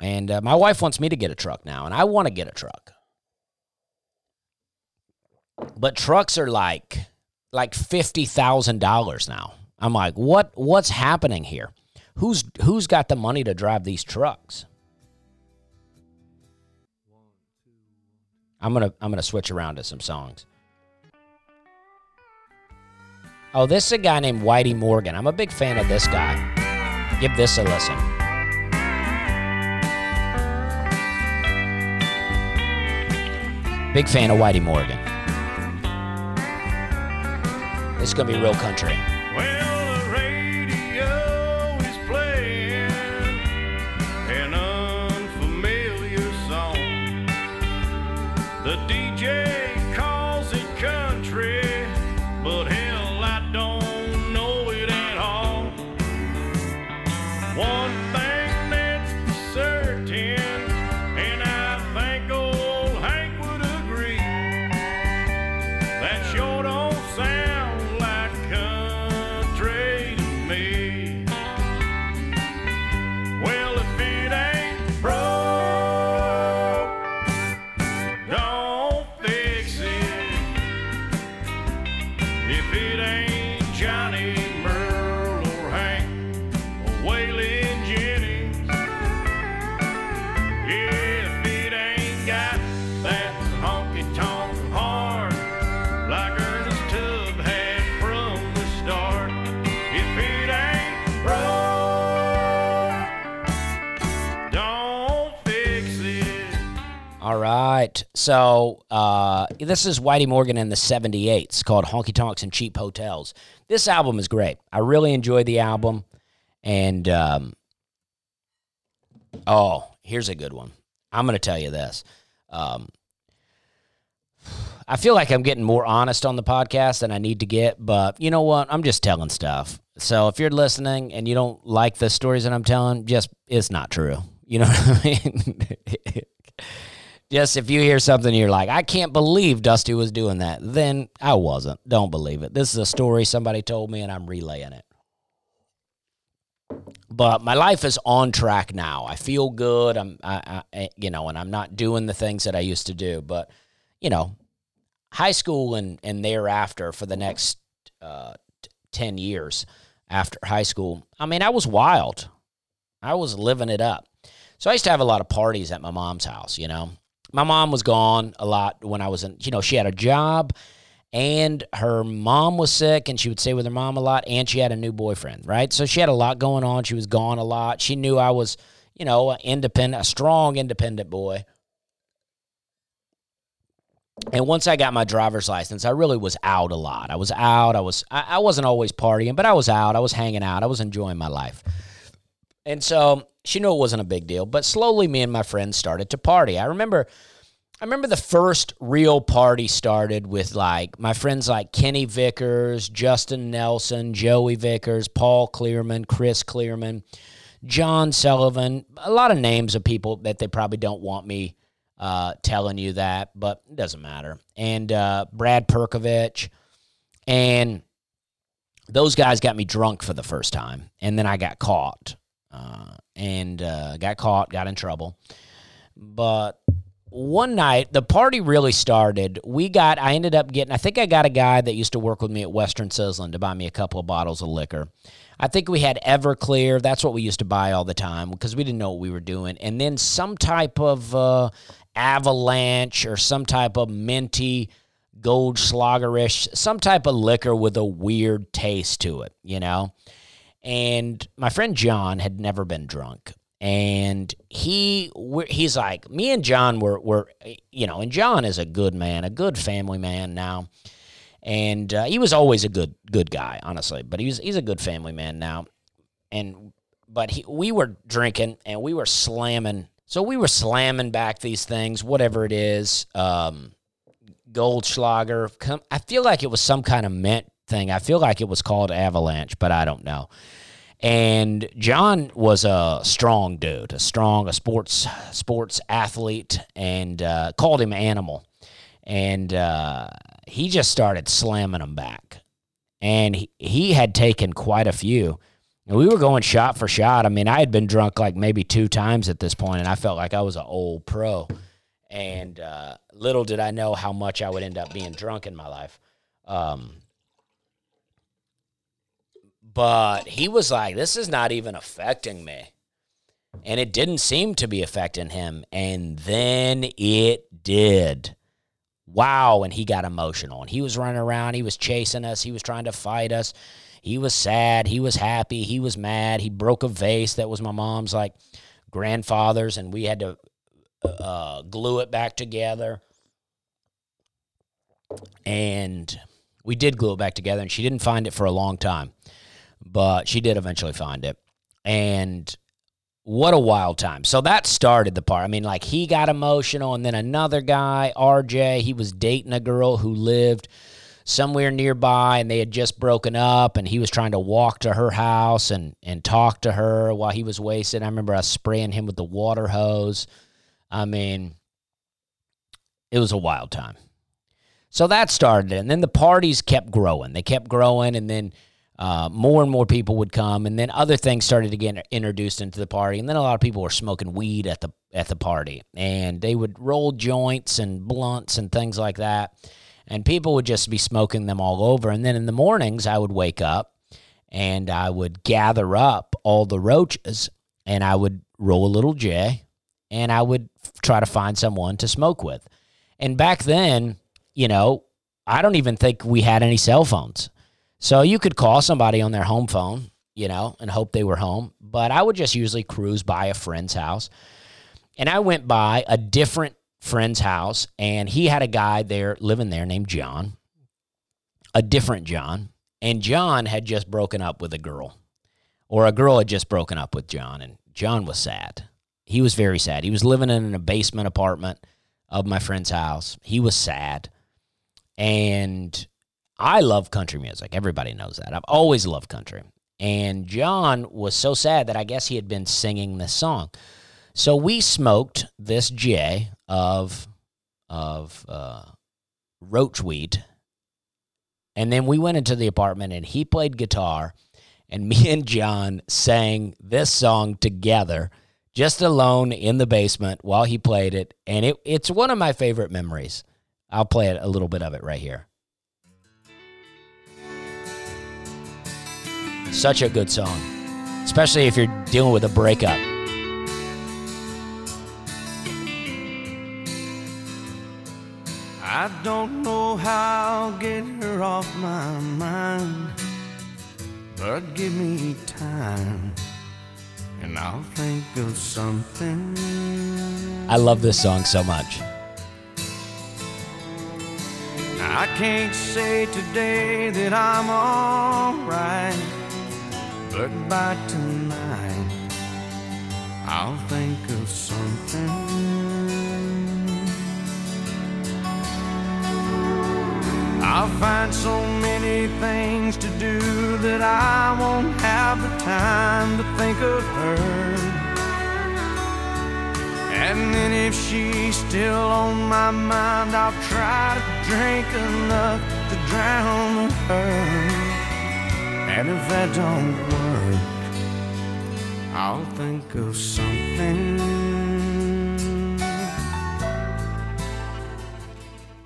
And uh, my wife wants me to get a truck now, and I want to get a truck. But trucks are like like fifty thousand dollars now. I'm like, what what's happening here? Who's who's got the money to drive these trucks? I'm gonna I'm gonna switch around to some songs. Oh, this is a guy named Whitey Morgan. I'm a big fan of this guy. Give this a listen. Big fan of Whitey Morgan. Is gonna be real country. Well, So uh, this is Whitey Morgan in the 78s called Honky Tonks and Cheap Hotels. This album is great. I really enjoyed the album. And um, oh, here's a good one. I'm going to tell you this. Um, I feel like I'm getting more honest on the podcast than I need to get, but you know what? I'm just telling stuff. So if you're listening and you don't like the stories that I'm telling, just it's not true. You know what I mean? just if you hear something you're like, I can't believe Dusty was doing that, then I wasn't. Don't believe it. This is a story somebody told me and I'm relaying it. But my life is on track now. I feel good. I'm, I, I, you know, and I'm not doing the things that I used to do. But, you know, high school and and thereafter for the next uh, t- ten years after high school, I mean, I was wild. I was living it up. So I used to have a lot of parties at my mom's house. You know, my mom was gone a lot when I was in. You know, she had a job. And her mom was sick, and she would stay with her mom a lot. And she had a new boyfriend, right? So she had a lot going on. She was gone a lot. She knew I was, you know, an independent, a strong, independent boy. And once I got my driver's license, I really was out a lot. I was out. I was I, I wasn't always partying, but I was out. I was hanging out. I was enjoying my life. And so she knew it wasn't a big deal. But slowly me and my friends started to party. I remember I remember the first real party started with like my friends like Kenny Vickers, Justin Nelson, Joey Vickers, Paul Clearman, Chris Clearman, John Sullivan, a lot of names of people that they probably don't want me uh, telling you that, but it doesn't matter. And uh, Brad Perkovich, and those guys got me drunk for the first time, and then I got caught, uh, and uh, got caught, got in trouble. But one night, the party really started. We got, I ended up getting, I think I got a guy that used to work with me at Western Sizzling to buy me a couple of bottles of liquor. I think we had Everclear. That's what we used to buy all the time because we didn't know what we were doing. And then some type of uh, avalanche or some type of minty Goldschlagerish, some type of liquor with a weird taste to it, you know? And my friend John had never been drunk. And he he's like, me and John were, were, you know, and John is a good man, a good family man now and uh, he was always a good good guy, honestly. But he's he's a good family man now, and but he, we were drinking and we were slamming. So we were slamming back these things, whatever it is, um, Goldschlager. I feel like it was some kind of mint thing. I feel like it was called Avalanche, but I don't know. And John was a strong dude, a strong, a sports sports athlete, and uh, called him Animal. And uh, he just started slamming them back. And he, he had taken quite a few. And we were going shot for shot. I mean, I had been drunk like maybe two times at this point, and I felt like I was an old pro. And uh, little did I know how much I would end up being drunk in my life. Um, but he was like, this is not even affecting me. And it didn't seem to be affecting him. And then it did. Wow. And he got emotional. And he was running around. He was chasing us. He was trying to fight us. He was sad. He was happy. He was mad. He broke a vase that was my mom's like grandfather's. And we had to uh, glue it back together. And we did glue it back together. And she didn't find it for a long time but she did eventually find it. And what a wild time. So that started the part. I mean, like he got emotional, and then another guy, RJ, he was dating a girl who lived somewhere nearby and they had just broken up and he was trying to walk to her house and and talk to her while he was wasted. I remember I spraying him with the water hose. I mean, it was a wild time. So that started and then the parties kept growing. They kept growing and then uh, more and more people would come, and then other things started to get introduced into the party, and then a lot of people were smoking weed at the at the party, and they would roll joints and blunts and things like that, and people would just be smoking them all over. And then in the mornings, I would wake up and I would gather up all the roaches, and I would roll a little J, and I would try to find someone to smoke with. And back then, you know, I don't even think we had any cell phones. So you could call somebody on their home phone, you know, and hope they were home. But I would just usually cruise by a friend's house. And I went by a different friend's house, and he had a guy there living there named John, a different John. And John had just broken up with a girl, or a girl had just broken up with John, and John was sad. He was very sad. He was living in a basement apartment of my friend's house. He was sad. And I love country music. Everybody knows that. I've always loved country. And John was so sad that I guess he had been singing this song. So we smoked this J of of uh, roachweed, and then we went into the apartment and he played guitar, and me and John sang this song together, just alone in the basement while he played it, and it it's one of my favorite memories. I'll play it a little bit of it right here. Such a good song, especially if you're dealing with a breakup. I don't know how I'll get her off my mind, but give me time and I'll think of something. I love this song so much. I can't say today that I'm alright, but by tonight I'll think of something. I'll find so many things to do that I won't have the time to think of her. And then if she's still on my mind, I'll try to drink enough to drown her. And if that don't work, I'll think of something.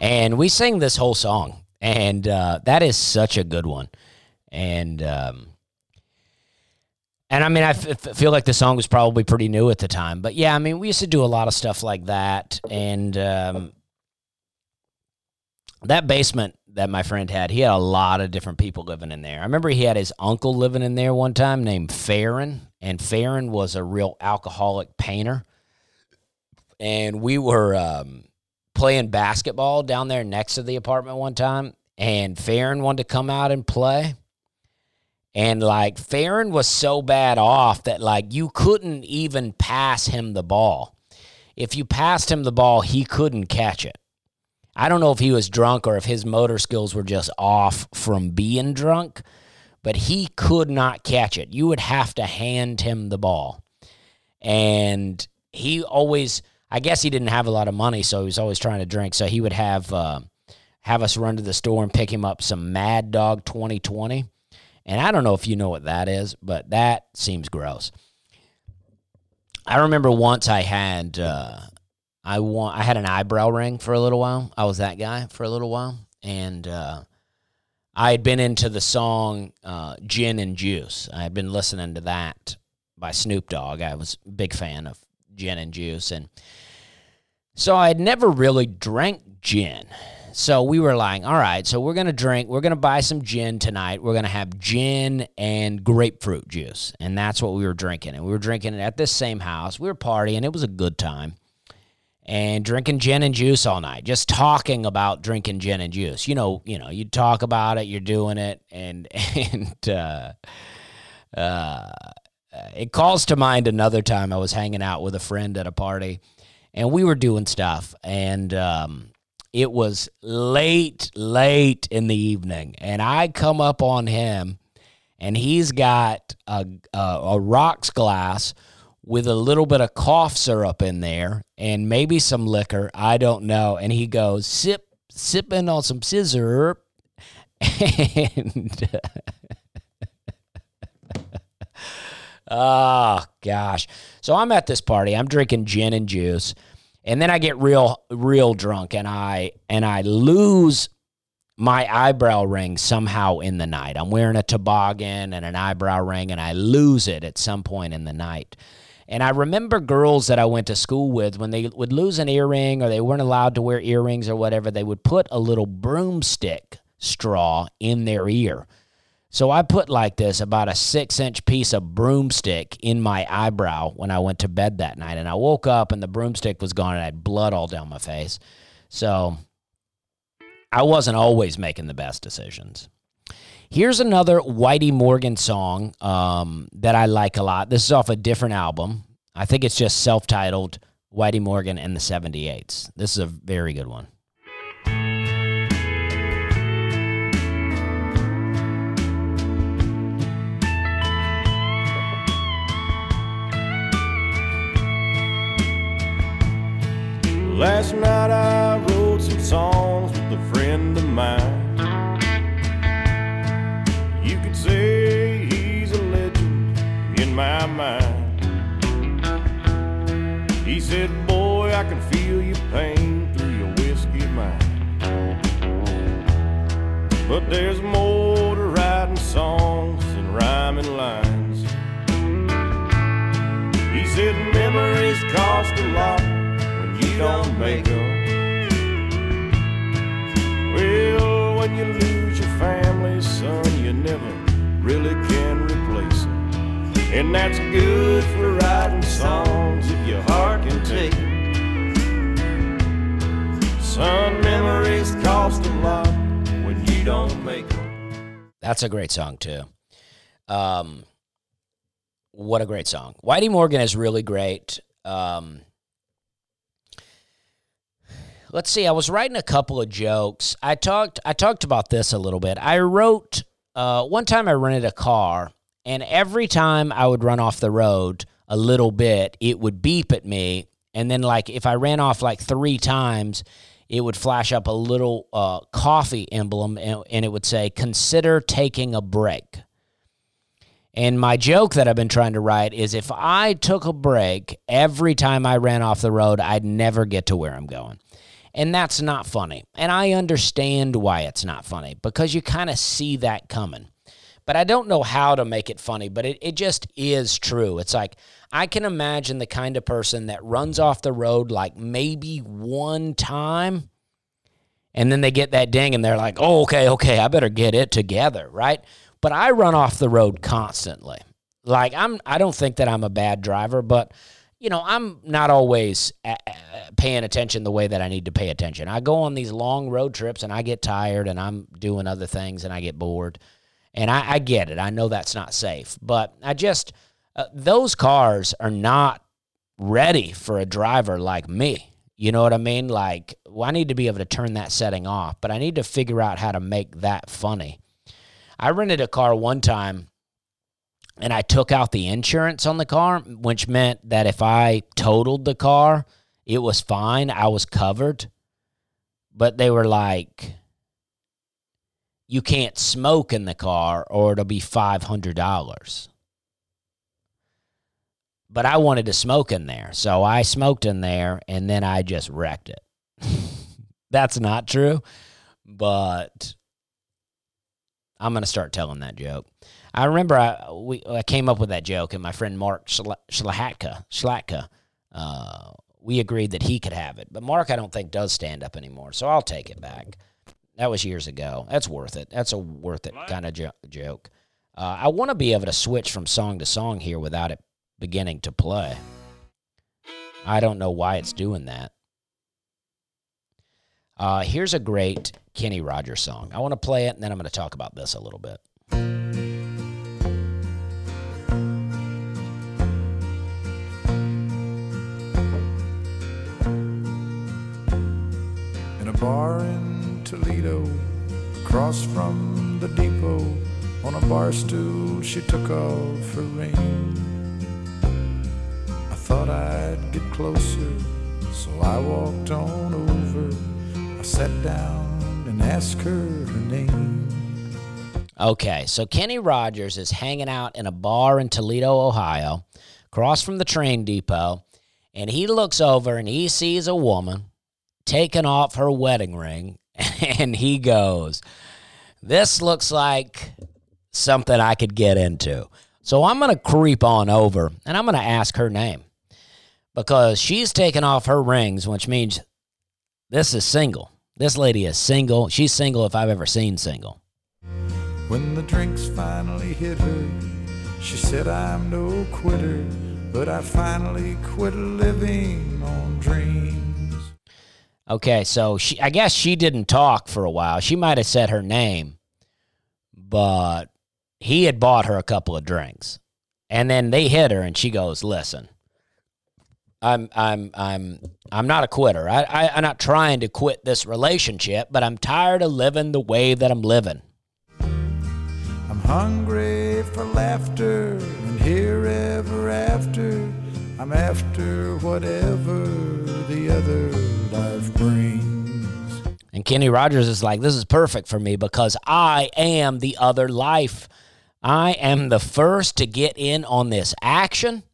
And we sing this whole song, and uh, that is such a good one. And um, and I mean, I f- feel like the song was probably pretty new at the time, but yeah, I mean, we used to do a lot of stuff like that, and um, that basement that my friend had, he had a lot of different people living in there. I remember he had his uncle living in there one time named Farron, and Farron was a real alcoholic painter, and we were um, playing basketball down there next to the apartment one time, and Farron wanted to come out and play. And like Farron was so bad off that like you couldn't even pass him the ball. If you passed him the ball, he couldn't catch it. I don't know if he was drunk or if his motor skills were just off from being drunk, but he could not catch it. You would have to hand him the ball. And he always, I guess he didn't have a lot of money, so he was always trying to drink. So he would have uh, have us run to the store and pick him up some Mad Dog 2020. And I don't know if you know what that is, but that seems gross. I remember once I had uh, I want I had an eyebrow ring for a little while. I was that guy for a little while, and uh, I had been into the song uh, "Gin and Juice." I had been listening to that by Snoop Dogg. I was a big fan of gin and juice, and so I had never really drank gin. So we were like, all right, so we're gonna drink, we're gonna buy some gin tonight. We're gonna have gin and grapefruit juice, and that's what we were drinking. And we were drinking it at this same house. We were partying. It was a good time and drinking gin and juice all night, just talking about drinking gin and juice. You know, you know, you talk about it, you're doing it, and and uh, uh, it calls to mind another time I was hanging out with a friend at a party, and we were doing stuff, and um, it was late, late in the evening, and I come up on him, and he's got a a, a rocks glass with a little bit of cough syrup in there and maybe some liquor. I don't know. And he goes, sip, sipping on some sizzurp. And oh gosh. So I'm at this party. I'm drinking gin and juice. And then I get real, real drunk and I and I lose my eyebrow ring somehow in the night. I'm wearing a toboggan and an eyebrow ring, and I lose it at some point in the night. And I remember girls that I went to school with when they would lose an earring or they weren't allowed to wear earrings or whatever, they would put a little broomstick straw in their ear. So I put like this about a six inch piece of broomstick in my eyebrow when I went to bed that night. And I woke up and the broomstick was gone and I had blood all down my face. So I wasn't always making the best decisions. Here's another Whitey Morgan song um, that I like a lot. This is off a different album. I think it's just self titled Whitey Morgan and the 78s. This is a very good one. Last night I wrote some songs with a friend of mine. Say he's a legend in my mind. He said, Boy, I can feel your pain through your whiskey mind. But there's more to writing songs than rhyming lines. He said, Memories cost a lot when you don't make them. Well, when you lose your family, son, you never really can replace them. And that's good for writing songs if your heart can take 'em. Son, memories cost a lot when you don't make them. That's a great song, too. Um, what a great song. Whitey Morgan is really great. Um, let's see. I was writing a couple of jokes. I talked. I talked about this a little bit. I wrote uh, one time. I rented a car, and every time I would run off the road a little bit, it would beep at me. And then, like, if I ran off like three times, it would flash up a little uh, coffee emblem, and, and it would say, "Consider taking a break." And my joke that I've been trying to write is if I took a break every time I ran off the road, I'd never get to where I'm going. And that's not funny. And I understand why it's not funny because you kind of see that coming. But I don't know how to make it funny, but it, it just is true. It's like I can imagine the kind of person that runs off the road like maybe one time and then they get that ding and they're like, oh, okay, okay, I better get it together, right? But I run off the road constantly. Like I'm, I don't think that I'm a bad driver, but you know, I'm not always uh, uh, paying attention the way that I need to pay attention. I go on these long road trips and I get tired and I'm doing other things and I get bored. And I, I get it. I know that's not safe, but I just, uh, those cars are not ready for a driver like me. You know what I mean? Like, well, I need to be able to turn that setting off, but I need to figure out how to make that funny. I rented a car one time and I took out the insurance on the car, which meant that if I totaled the car, it was fine. I was covered. But they were like, you can't smoke in the car or it'll be $500. But I wanted to smoke in there. So I smoked in there and then I just wrecked it. That's not true, but I'm going to start telling that joke. I remember I we I came up with that joke, and my friend Mark Schlatka Schlatka, uh, we agreed that he could have it, but Mark I don't think does stand up anymore, so I'll take it back. That was years ago. That's worth it. That's a worth it kind of jo- joke. Uh, I want to be able to switch from song to song here without it beginning to play. I don't know why it's doing that. Uh, here's a great Kenny Rogers song. I want to play it, and then I'm going to talk about this a little bit. Bar in Toledo, across from the depot. On a bar stool, she took off her ring. I thought I'd get closer, so I walked on over. I sat down and asked her her name. Okay, so Kenny Rogers is hanging out in a bar in Toledo, Ohio, across from the train depot, and he looks over and he sees a woman taking off her wedding ring, and he goes, This looks like something I could get into. So I'm going to creep on over and I'm going to ask her name because she's taking off her rings, which means this is single. This lady is single. She's single if I've ever seen single. When the drinks finally hit her, she said, I'm no quitter, but I finally quit living on dreams. Okay, so she I guess she didn't talk for a while. She might have said her name, but he had bought her a couple of drinks. And then they hit her and she goes, "Listen. I'm I'm I'm I'm not a quitter. I, I I'm not trying to quit this relationship, but I'm tired of living the way that I'm living." I'm hungry for laughter and here ever after. I'm after whatever the other. And Kenny Rogers is like, this is perfect for me because I am the other life. I am the first to get in on this action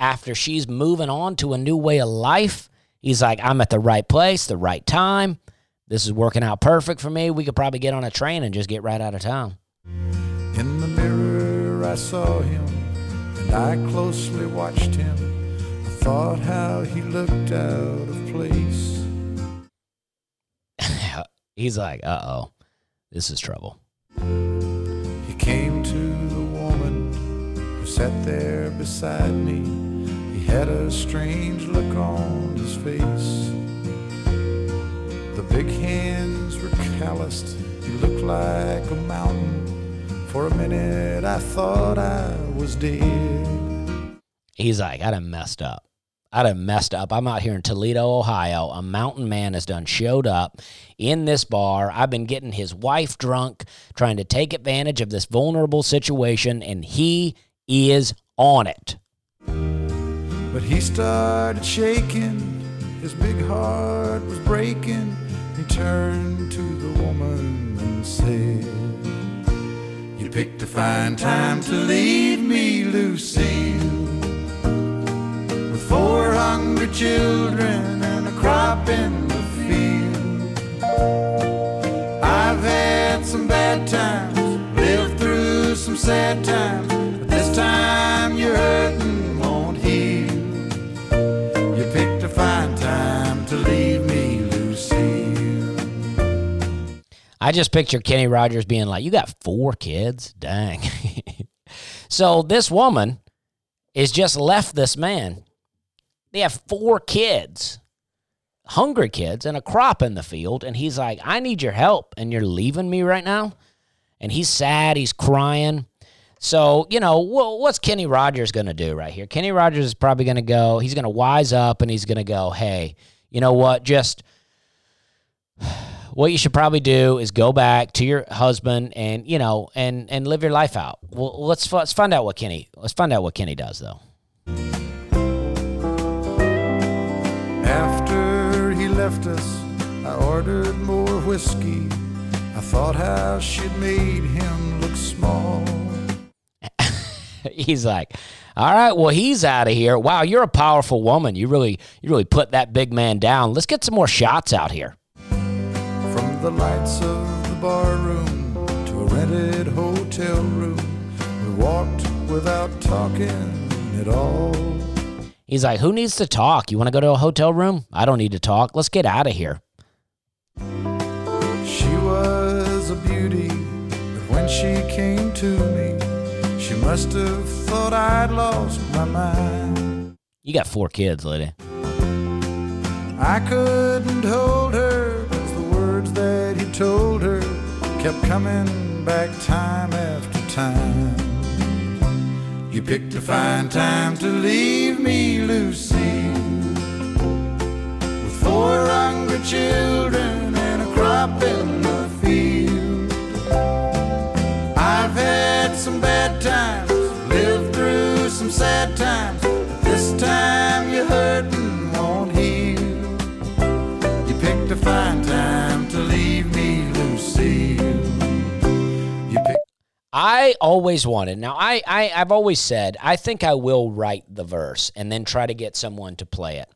after she's moving on to a new way of life. He's like, I'm at the right place, the right time. This is working out perfect for me. We could probably get on a train and just get right out of town. In the mirror, I saw him and I closely watched him. I thought how he looked out of place. He's like, uh oh, this is trouble. He came to the woman who sat there beside me. He had a strange look on his face. The big hands were calloused. He looked like a mountain. For a minute, I thought I was dead. He's like, I done messed up. I done messed up. I'm out here in Toledo, Ohio. A mountain man has done showed up in this bar. I've been getting his wife drunk, trying to take advantage of this vulnerable situation, and he is on it. But he started shaking, his big heart was breaking. He turned to the woman and said, You picked a fine time to leave me, Lucille. Four hungry children and a crop in the field. I've had some bad times, lived through some sad times, but this time you're hurting won't heal. You picked a fine time to leave me, Lucille. I just picture Kenny Rogers being like, You got four kids? Dang. so this woman is just left this man. They have four kids, hungry kids, and a crop in the field. And he's like, I need your help. And you're leaving me right now? And he's sad. He's crying. So, you know, wh- what's Kenny Rogers going to do right here? Kenny Rogers is probably going to go, he's going to wise up and he's going to go, Hey, you know what? Just what you should probably do is go back to your husband and you know and and live your life out. Well, let's let's find out what Kenny let's find out what Kenny does though. Left us, I ordered more whiskey. I thought how she'd made him look small. he's like, "All right, well, he's out of here. Wow, you're a powerful woman. You really, you really put that big man down. Let's get some more shots out here." From the lights of the bar room to a rented hotel room, we walked without talking at all. He's like, "Who needs to talk? You want to go to a hotel room? I don't need to talk. Let's get out of here." She was a beauty, but when she came to me, she must have thought I'd lost my mind. You got four kids, lady. I couldn't hold her, cause the words that he told her kept coming back time after time. You picked a fine time to leave me, Lucy, with four hungry children and a crop in the field. I've had some bad times, lived through some sad times. I always wanted. Now, I, I I've always said I think I will write the verse and then try to get someone to play it.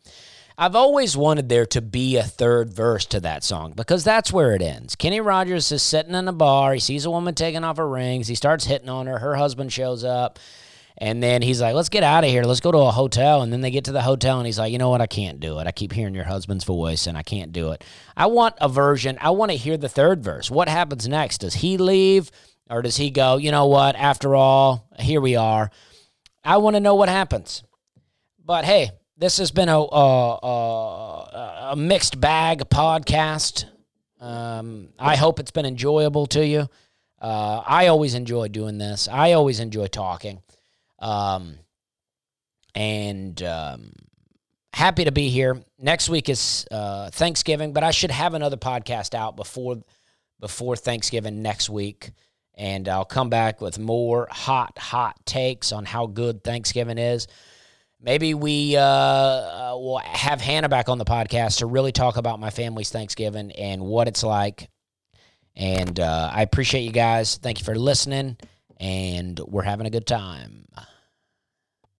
I've always wanted there to be a third verse to that song because that's where it ends. Kenny Rogers is sitting in a bar. He sees a woman taking off her rings. He starts hitting on her. Her husband shows up. And then he's like, let's get out of here. Let's go to a hotel. And then they get to the hotel and he's like, you know what? I can't do it. I keep hearing your husband's voice and I can't do it. I want a version. I want to hear the third verse. What happens next? Does he leave or does he go, you know what? After all, here we are. I want to know what happens. But hey, this has been a, a, a, a mixed bag podcast. Um, I hope it's been enjoyable to you. Uh, I always enjoy doing this. I always enjoy talking. Um, and um, happy to be here. Next week is uh, Thanksgiving, but I should have another podcast out before before Thanksgiving next week, and I'll come back with more hot, hot takes on how good Thanksgiving is. Maybe we uh, uh, will have Hannah back on the podcast to really talk about my family's Thanksgiving and what it's like. And uh, I appreciate you guys. Thank you for listening, and we're having a good time.